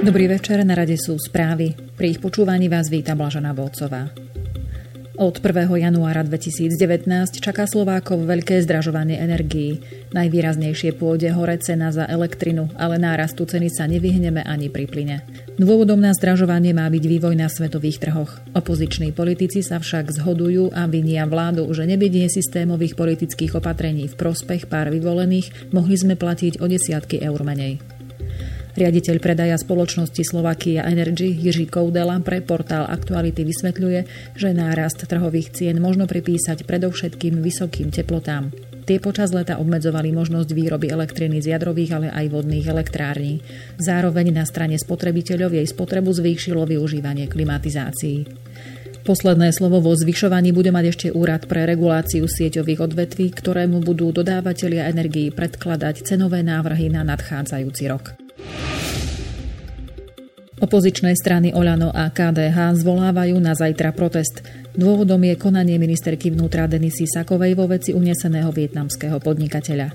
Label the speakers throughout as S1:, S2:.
S1: Dobrý večer, na rade sú správy. Pri ich počúvaní vás víta Blažana Volcová. Od 1. januára 2019 čaká Slovákov veľké zdražovanie energií. Najvýraznejšie pôjde hore cena za elektrinu, ale nárastu ceny sa nevyhneme ani pri plyne. Dôvodom na zdražovanie má byť vývoj na svetových trhoch. Opoziční politici sa však zhodujú a vinia vládu, že nebytie systémových politických opatrení v prospech pár vyvolených mohli sme platiť o desiatky eur menej. Riaditeľ predaja spoločnosti Slovakia Energy Jiří Koudela pre portál Aktuality vysvetľuje, že nárast trhových cien možno pripísať predovšetkým vysokým teplotám. Tie počas leta obmedzovali možnosť výroby elektriny z jadrových, ale aj vodných elektrární. Zároveň na strane spotrebiteľov jej spotrebu zvýšilo využívanie klimatizácií. Posledné slovo vo zvyšovaní bude mať ešte úrad pre reguláciu sieťových odvetví, ktorému budú dodávateľia energií predkladať cenové návrhy na nadchádzajúci rok. Opozičné strany Oľano a KDH zvolávajú na zajtra protest. Dôvodom je konanie ministerky vnútra Denisy Sakovej vo veci uneseného vietnamského podnikateľa.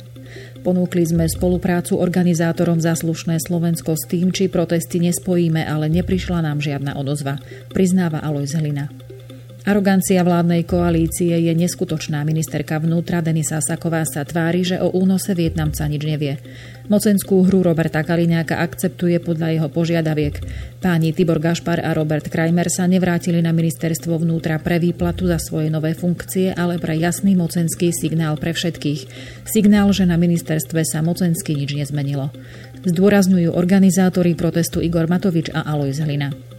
S1: Ponúkli sme spoluprácu organizátorom Zaslušné Slovensko s tým, či protesty nespojíme, ale neprišla nám žiadna odozva, priznáva Alois Hlina. Arogancia vládnej koalície je neskutočná. Ministerka vnútra Denisa Saková sa tvári, že o únose Vietnamca nič nevie. Mocenskú hru Roberta Kaliňáka akceptuje podľa jeho požiadaviek. Páni Tibor Gašpar a Robert Krajmer sa nevrátili na ministerstvo vnútra pre výplatu za svoje nové funkcie, ale pre jasný mocenský signál pre všetkých. Signál, že na ministerstve sa mocensky nič nezmenilo. Zdôrazňujú organizátori protestu Igor Matovič a Alois Hlina.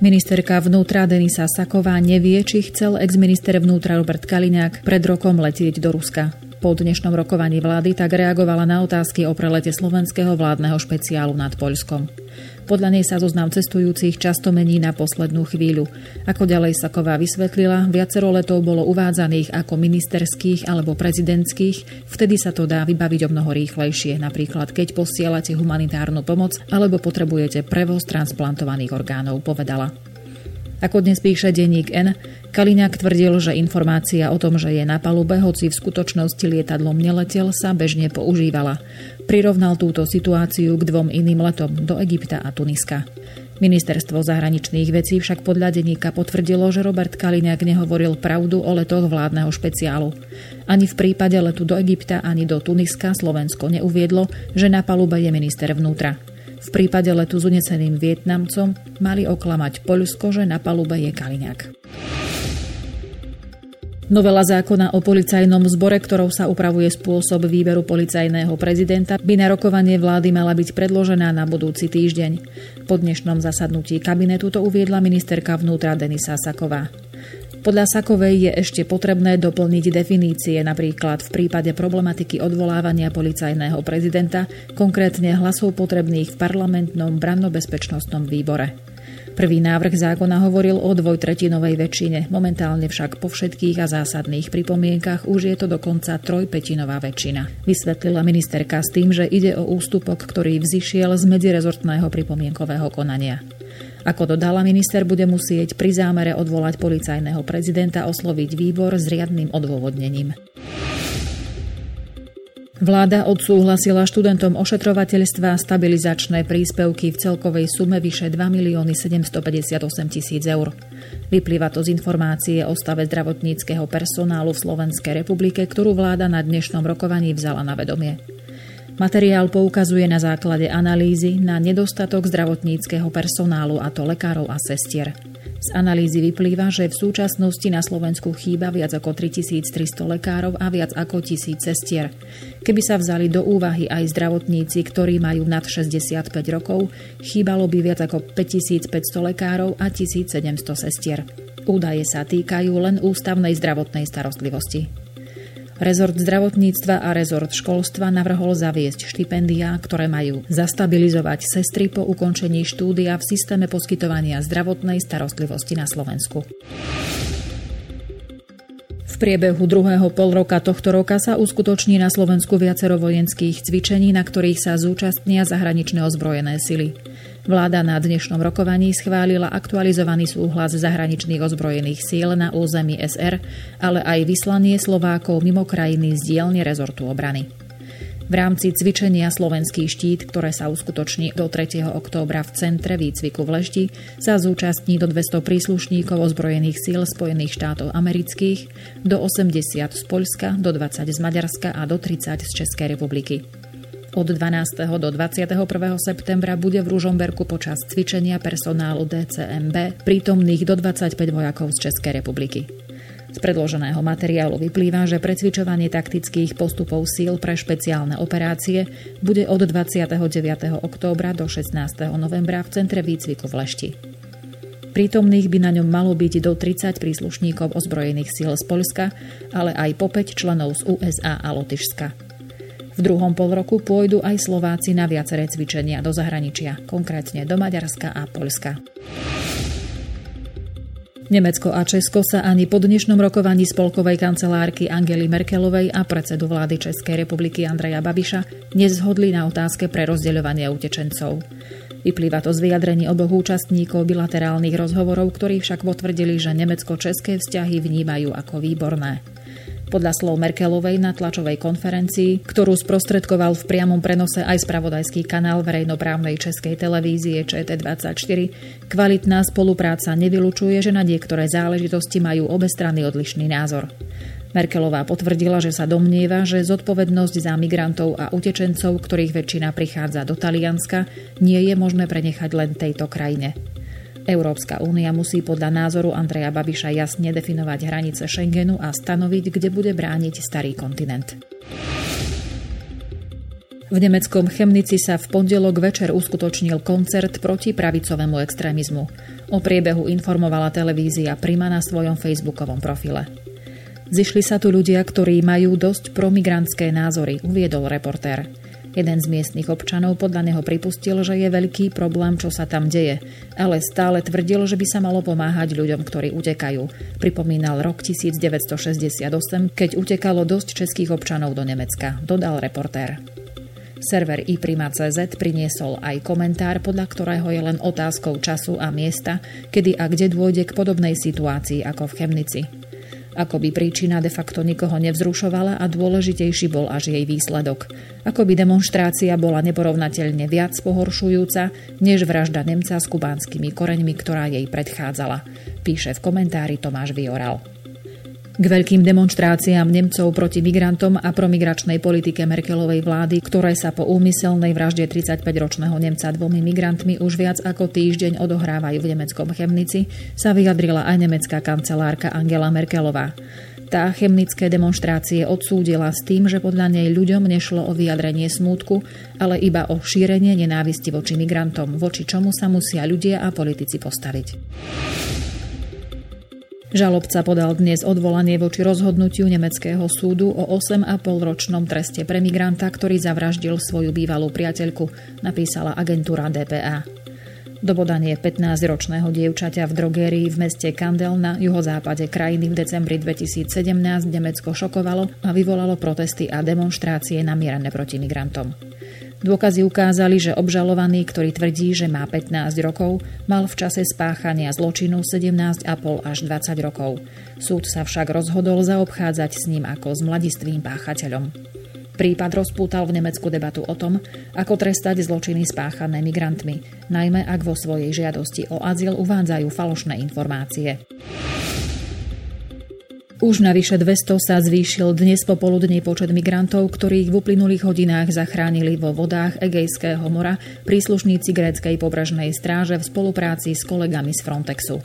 S1: Ministerka vnútra Denisa Saková nevie, či chcel ex-minister vnútra Robert Kaliňák pred rokom letieť do Ruska. Po dnešnom rokovaní vlády tak reagovala na otázky o prelete slovenského vládneho špeciálu nad Poľskom. Podľa nej sa zoznam cestujúcich často mení na poslednú chvíľu. Ako ďalej Saková vysvetlila, viacero letov bolo uvádzaných ako ministerských alebo prezidentských, vtedy sa to dá vybaviť o mnoho rýchlejšie, napríklad keď posielate humanitárnu pomoc alebo potrebujete prevoz transplantovaných orgánov, povedala. Ako dnes píše denník N, Kaliňák tvrdil, že informácia o tom, že je na palube, hoci v skutočnosti lietadlom neletel, sa bežne používala. Prirovnal túto situáciu k dvom iným letom do Egypta a Tuniska. Ministerstvo zahraničných vecí však podľa denníka potvrdilo, že Robert Kaliňák nehovoril pravdu o letoch vládneho špeciálu. Ani v prípade letu do Egypta, ani do Tuniska Slovensko neuviedlo, že na palube je minister vnútra. V prípade letu s uneseným Vietnamcom mali oklamať Poľsko, že na palube je Kaliňák. Novela zákona o policajnom zbore, ktorou sa upravuje spôsob výberu policajného prezidenta, by na rokovanie vlády mala byť predložená na budúci týždeň. Po dnešnom zasadnutí kabinetu to uviedla ministerka vnútra Denisa Saková. Podľa Sakovej je ešte potrebné doplniť definície, napríklad v prípade problematiky odvolávania policajného prezidenta, konkrétne hlasov potrebných v parlamentnom brannobezpečnostnom výbore. Prvý návrh zákona hovoril o dvojtretinovej väčšine, momentálne však po všetkých a zásadných pripomienkach už je to dokonca trojpetinová väčšina. Vysvetlila ministerka s tým, že ide o ústupok, ktorý vzýšiel z medzirezortného pripomienkového konania. Ako dodala, minister bude musieť pri zámere odvolať policajného prezidenta osloviť výbor s riadnym odôvodnením. Vláda odsúhlasila študentom ošetrovateľstva stabilizačné príspevky v celkovej sume vyše 2 milióny 758 tisíc eur. Vyplýva to z informácie o stave zdravotníckého personálu v Slovenskej republike, ktorú vláda na dnešnom rokovaní vzala na vedomie. Materiál poukazuje na základe analýzy na nedostatok zdravotníckého personálu, a to lekárov a sestier. Z analýzy vyplýva, že v súčasnosti na Slovensku chýba viac ako 3300 lekárov a viac ako 1000 sestier. Keby sa vzali do úvahy aj zdravotníci, ktorí majú nad 65 rokov, chýbalo by viac ako 5500 lekárov a 1700 sestier. Údaje sa týkajú len ústavnej zdravotnej starostlivosti. Rezort zdravotníctva a rezort školstva navrhol zaviesť štipendia, ktoré majú zastabilizovať sestry po ukončení štúdia v systéme poskytovania zdravotnej starostlivosti na Slovensku. V priebehu druhého pol roka tohto roka sa uskutoční na Slovensku viacero vojenských cvičení, na ktorých sa zúčastnia zahraničné ozbrojené sily. Vláda na dnešnom rokovaní schválila aktualizovaný súhlas zahraničných ozbrojených síl na území SR, ale aj vyslanie Slovákov mimo krajiny z dielne rezortu obrany. V rámci cvičenia Slovenský štít, ktoré sa uskutoční do 3. októbra v centre výcviku v Lešti, sa zúčastní do 200 príslušníkov ozbrojených síl Spojených štátov amerických, do 80 z Poľska, do 20 z Maďarska a do 30 z Českej republiky. Od 12. do 21. septembra bude v Ružomberku počas cvičenia personálu DCMB prítomných do 25 vojakov z Českej republiky. Z predloženého materiálu vyplýva, že precvičovanie taktických postupov síl pre špeciálne operácie bude od 29. októbra do 16. novembra v centre výcviku v Lešti. Prítomných by na ňom malo byť do 30 príslušníkov ozbrojených síl z Polska, ale aj po 5 členov z USA a Lotyšska. V druhom pol roku pôjdu aj Slováci na viaceré cvičenia do zahraničia, konkrétne do Maďarska a Polska. Nemecko a Česko sa ani po dnešnom rokovaní spolkovej kancelárky Angely Merkelovej a predsedu vlády Českej republiky Andreja Babiša nezhodli na otázke pre rozdeľovanie utečencov. Vyplýva to z vyjadrení oboch účastníkov bilaterálnych rozhovorov, ktorí však potvrdili, že nemecko-české vzťahy vnímajú ako výborné. Podľa slov Merkelovej na tlačovej konferencii, ktorú sprostredkoval v priamom prenose aj spravodajský kanál verejnoprávnej českej televízie ČT24, kvalitná spolupráca nevylučuje, že na niektoré záležitosti majú obe strany odlišný názor. Merkelová potvrdila, že sa domnieva, že zodpovednosť za migrantov a utečencov, ktorých väčšina prichádza do Talianska, nie je možné prenechať len tejto krajine. Európska únia musí podľa názoru Andreja Babiša jasne definovať hranice Schengenu a stanoviť, kde bude brániť starý kontinent. V nemeckom Chemnici sa v pondelok večer uskutočnil koncert proti pravicovému extrémizmu. O priebehu informovala televízia Prima na svojom facebookovom profile. Zišli sa tu ľudia, ktorí majú dosť promigrantské názory, uviedol reportér. Jeden z miestnych občanov podľa neho pripustil, že je veľký problém, čo sa tam deje, ale stále tvrdil, že by sa malo pomáhať ľuďom, ktorí utekajú. Pripomínal rok 1968, keď utekalo dosť českých občanov do Nemecka, dodal reportér. Server iPrima.cz priniesol aj komentár, podľa ktorého je len otázkou času a miesta, kedy a kde dôjde k podobnej situácii ako v Chemnici. Ako by príčina de facto nikoho nevzrušovala a dôležitejší bol až jej výsledok. Ako by demonstrácia bola neporovnateľne viac pohoršujúca, než vražda Nemca s kubánskymi koreňmi, ktorá jej predchádzala. Píše v komentári Tomáš Vioral. K veľkým demonstráciám Nemcov proti migrantom a promigračnej politike Merkelovej vlády, ktoré sa po úmyselnej vražde 35-ročného Nemca dvomi migrantmi už viac ako týždeň odohrávajú v nemeckom Chemnici, sa vyjadrila aj nemecká kancelárka Angela Merkelová. Tá chemnické demonstrácie odsúdila s tým, že podľa nej ľuďom nešlo o vyjadrenie smútku, ale iba o šírenie nenávisti voči migrantom, voči čomu sa musia ľudia a politici postaviť. Žalobca podal dnes odvolanie voči rozhodnutiu nemeckého súdu o 8,5 ročnom treste pre migranta, ktorý zavraždil svoju bývalú priateľku, napísala agentúra DPA. Dobodanie 15-ročného dievčaťa v drogérii v meste Kandel na juhozápade krajiny v decembri 2017 Nemecko šokovalo a vyvolalo protesty a demonstrácie namierené proti migrantom. Dôkazy ukázali, že obžalovaný, ktorý tvrdí, že má 15 rokov, mal v čase spáchania zločinu 17,5 až 20 rokov. Súd sa však rozhodol zaobchádzať s ním ako s mladistvým páchateľom. Prípad rozpútal v Nemecku debatu o tom, ako trestať zločiny spáchané migrantmi, najmä ak vo svojej žiadosti o azyl uvádzajú falošné informácie. Už na vyše 200 sa zvýšil dnes popoludne počet migrantov, ktorých v uplynulých hodinách zachránili vo vodách Egejského mora príslušníci gréckej pobrežnej stráže v spolupráci s kolegami z Frontexu.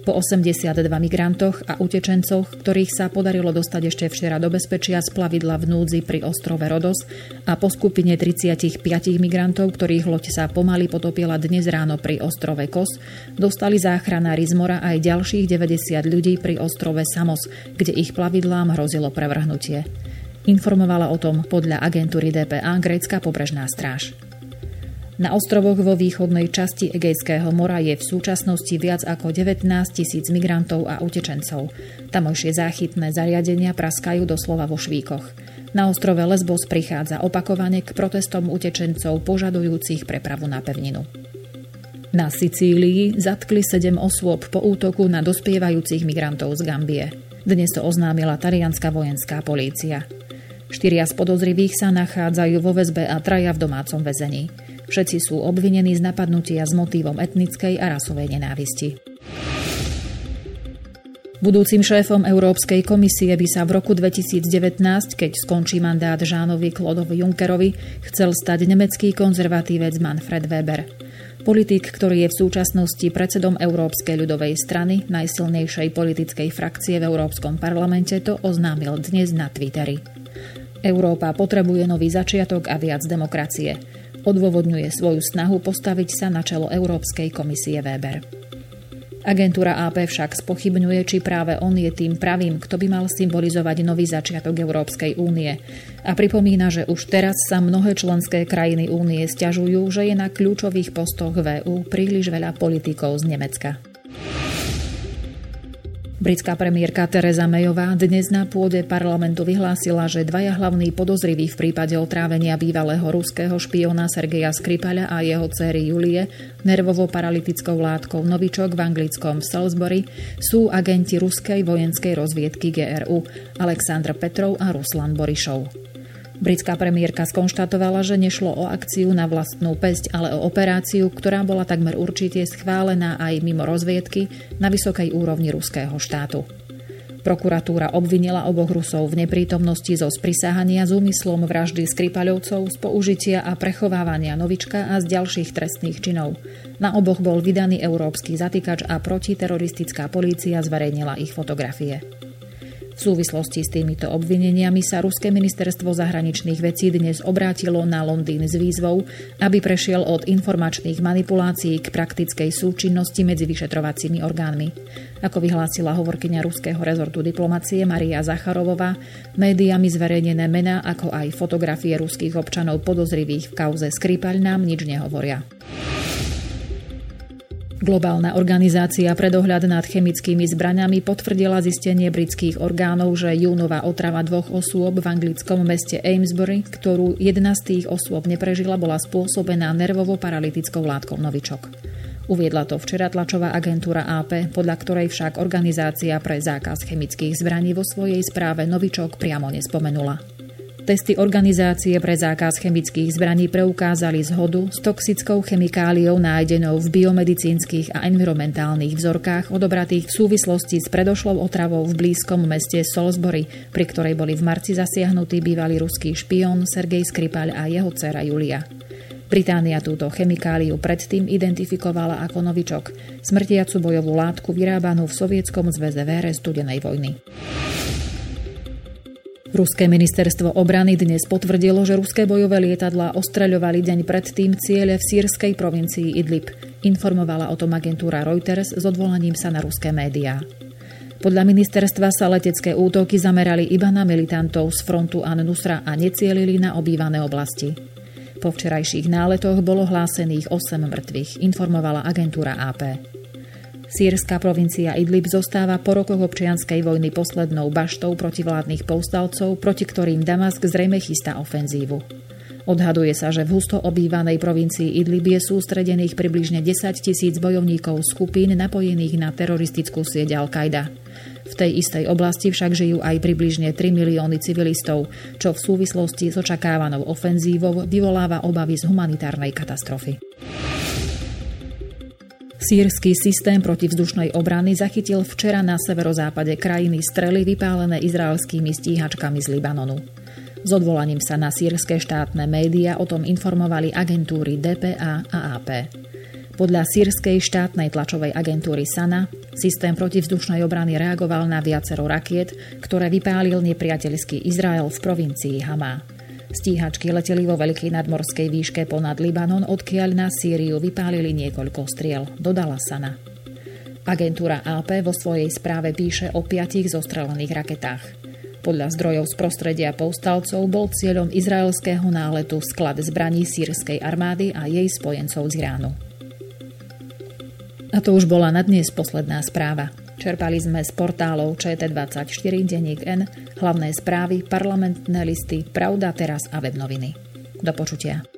S1: Po 82 migrantoch a utečencoch, ktorých sa podarilo dostať ešte včera do bezpečia z plavidla v núdzi pri ostrove Rodos a po skupine 35 migrantov, ktorých loď sa pomaly potopila dnes ráno pri ostrove Kos, dostali záchranári z mora aj ďalších 90 ľudí pri ostrove Samos, kde ich plavidlám hrozilo prevrhnutie. Informovala o tom podľa agentúry DPA grécka pobrežná stráž. Na ostrovoch vo východnej časti Egejského mora je v súčasnosti viac ako 19 tisíc migrantov a utečencov. Tamojšie záchytné zariadenia praskajú doslova vo švíkoch. Na ostrove Lesbos prichádza opakovane k protestom utečencov požadujúcich prepravu na pevninu. Na Sicílii zatkli sedem osôb po útoku na dospievajúcich migrantov z Gambie. Dnes to oznámila talianská vojenská polícia. Štyria z podozrivých sa nachádzajú vo väzbe a traja v domácom väzení. Všetci sú obvinení z napadnutia s motívom etnickej a rasovej nenávisti. Budúcim šéfom Európskej komisie by sa v roku 2019, keď skončí mandát Žánovi Klodovi Junckerovi, chcel stať nemecký konzervatívec Manfred Weber. Politik, ktorý je v súčasnosti predsedom Európskej ľudovej strany, najsilnejšej politickej frakcie v Európskom parlamente, to oznámil dnes na Twitteri. Európa potrebuje nový začiatok a viac demokracie. Odôvodňuje svoju snahu postaviť sa na čelo Európskej komisie Weber. Agentúra AP však spochybňuje, či práve on je tým pravým, kto by mal symbolizovať nový začiatok Európskej únie. A pripomína, že už teraz sa mnohé členské krajiny únie stiažujú, že je na kľúčových postoch VÚ príliš veľa politikov z Nemecka. Britská premiérka Teresa Mayová dnes na pôde parlamentu vyhlásila, že dvaja hlavní podozriví v prípade otrávenia bývalého ruského špiona Sergeja Skripala a jeho céry Julie nervovo-paralytickou látkou Novičok v anglickom Salisbury sú agenti ruskej vojenskej rozviedky GRU Aleksandr Petrov a Ruslan Borišov. Britská premiérka skonštatovala, že nešlo o akciu na vlastnú pesť, ale o operáciu, ktorá bola takmer určite schválená aj mimo rozviedky na vysokej úrovni ruského štátu. Prokuratúra obvinila oboch Rusov v neprítomnosti zo sprisahania s úmyslom vraždy Skripaľovcov z použitia a prechovávania novička a z ďalších trestných činov. Na oboch bol vydaný európsky zatýkač a protiteroristická polícia zverejnila ich fotografie. V súvislosti s týmito obvineniami sa Ruské ministerstvo zahraničných vecí dnes obrátilo na Londýn s výzvou, aby prešiel od informačných manipulácií k praktickej súčinnosti medzi vyšetrovacími orgánmi. Ako vyhlásila hovorkyňa ruského rezortu diplomacie Maria Zacharovová, médiami zverejnené mená ako aj fotografie ruských občanov podozrivých v kauze Skripal nám nič nehovoria. Globálna organizácia pre dohľad nad chemickými zbraňami potvrdila zistenie britských orgánov, že júnová otrava dvoch osôb v anglickom meste Amesbury, ktorú jedna z tých osôb neprežila, bola spôsobená nervovo-paralytickou látkou novičok. Uviedla to včera tlačová agentúra AP, podľa ktorej však organizácia pre zákaz chemických zbraní vo svojej správe novičok priamo nespomenula. Testy Organizácie pre zákaz chemických zbraní preukázali zhodu s toxickou chemikáliou nájdenou v biomedicínskych a environmentálnych vzorkách odobratých v súvislosti s predošlou otravou v blízkom meste Salisbury, pri ktorej boli v marci zasiahnutí bývalý ruský špión Sergej Skripal a jeho dcera Julia. Británia túto chemikáliu predtým identifikovala ako novičok, smrtiacu bojovú látku vyrábanú v Sovietskom zväze v ére studenej vojny. Ruské ministerstvo obrany dnes potvrdilo, že ruské bojové lietadlá ostreľovali deň predtým ciele v sírskej provincii Idlib. Informovala o tom agentúra Reuters s odvolaním sa na ruské médiá. Podľa ministerstva sa letecké útoky zamerali iba na militantov z frontu An-Nusra a necielili na obývané oblasti. Po včerajších náletoch bolo hlásených 8 mŕtvych, informovala agentúra AP. Sýrska provincia Idlib zostáva po rokoch občianskej vojny poslednou baštou protivládnych povstalcov, proti ktorým Damask zrejme chystá ofenzívu. Odhaduje sa, že v husto obývanej provincii Idlib je sústredených približne 10 tisíc bojovníkov skupín napojených na teroristickú sieť Al-Qaida. V tej istej oblasti však žijú aj približne 3 milióny civilistov, čo v súvislosti s očakávanou ofenzívou vyvoláva obavy z humanitárnej katastrofy. Sýrsky systém protivzdušnej obrany zachytil včera na severozápade krajiny strely vypálené izraelskými stíhačkami z Libanonu. S odvolaním sa na sírske štátne médiá o tom informovali agentúry DPA a AP. Podľa sírskej štátnej tlačovej agentúry SANA systém protivzdušnej obrany reagoval na viacero rakiet, ktoré vypálil nepriateľský Izrael v provincii Hamá. Stíhačky leteli vo veľkej nadmorskej výške ponad Libanon, odkiaľ na Sýriu vypálili niekoľko striel, dodala Sana. Agentúra AP vo svojej správe píše o piatich zostrelených raketách. Podľa zdrojov z prostredia povstalcov bol cieľom izraelského náletu sklad zbraní sírskej armády a jej spojencov z Iránu. A to už bola na dnes posledná správa. Čerpali sme z portálov ČT24, Deník N, hlavné správy, parlamentné listy, Pravda teraz a web noviny. Do počutia.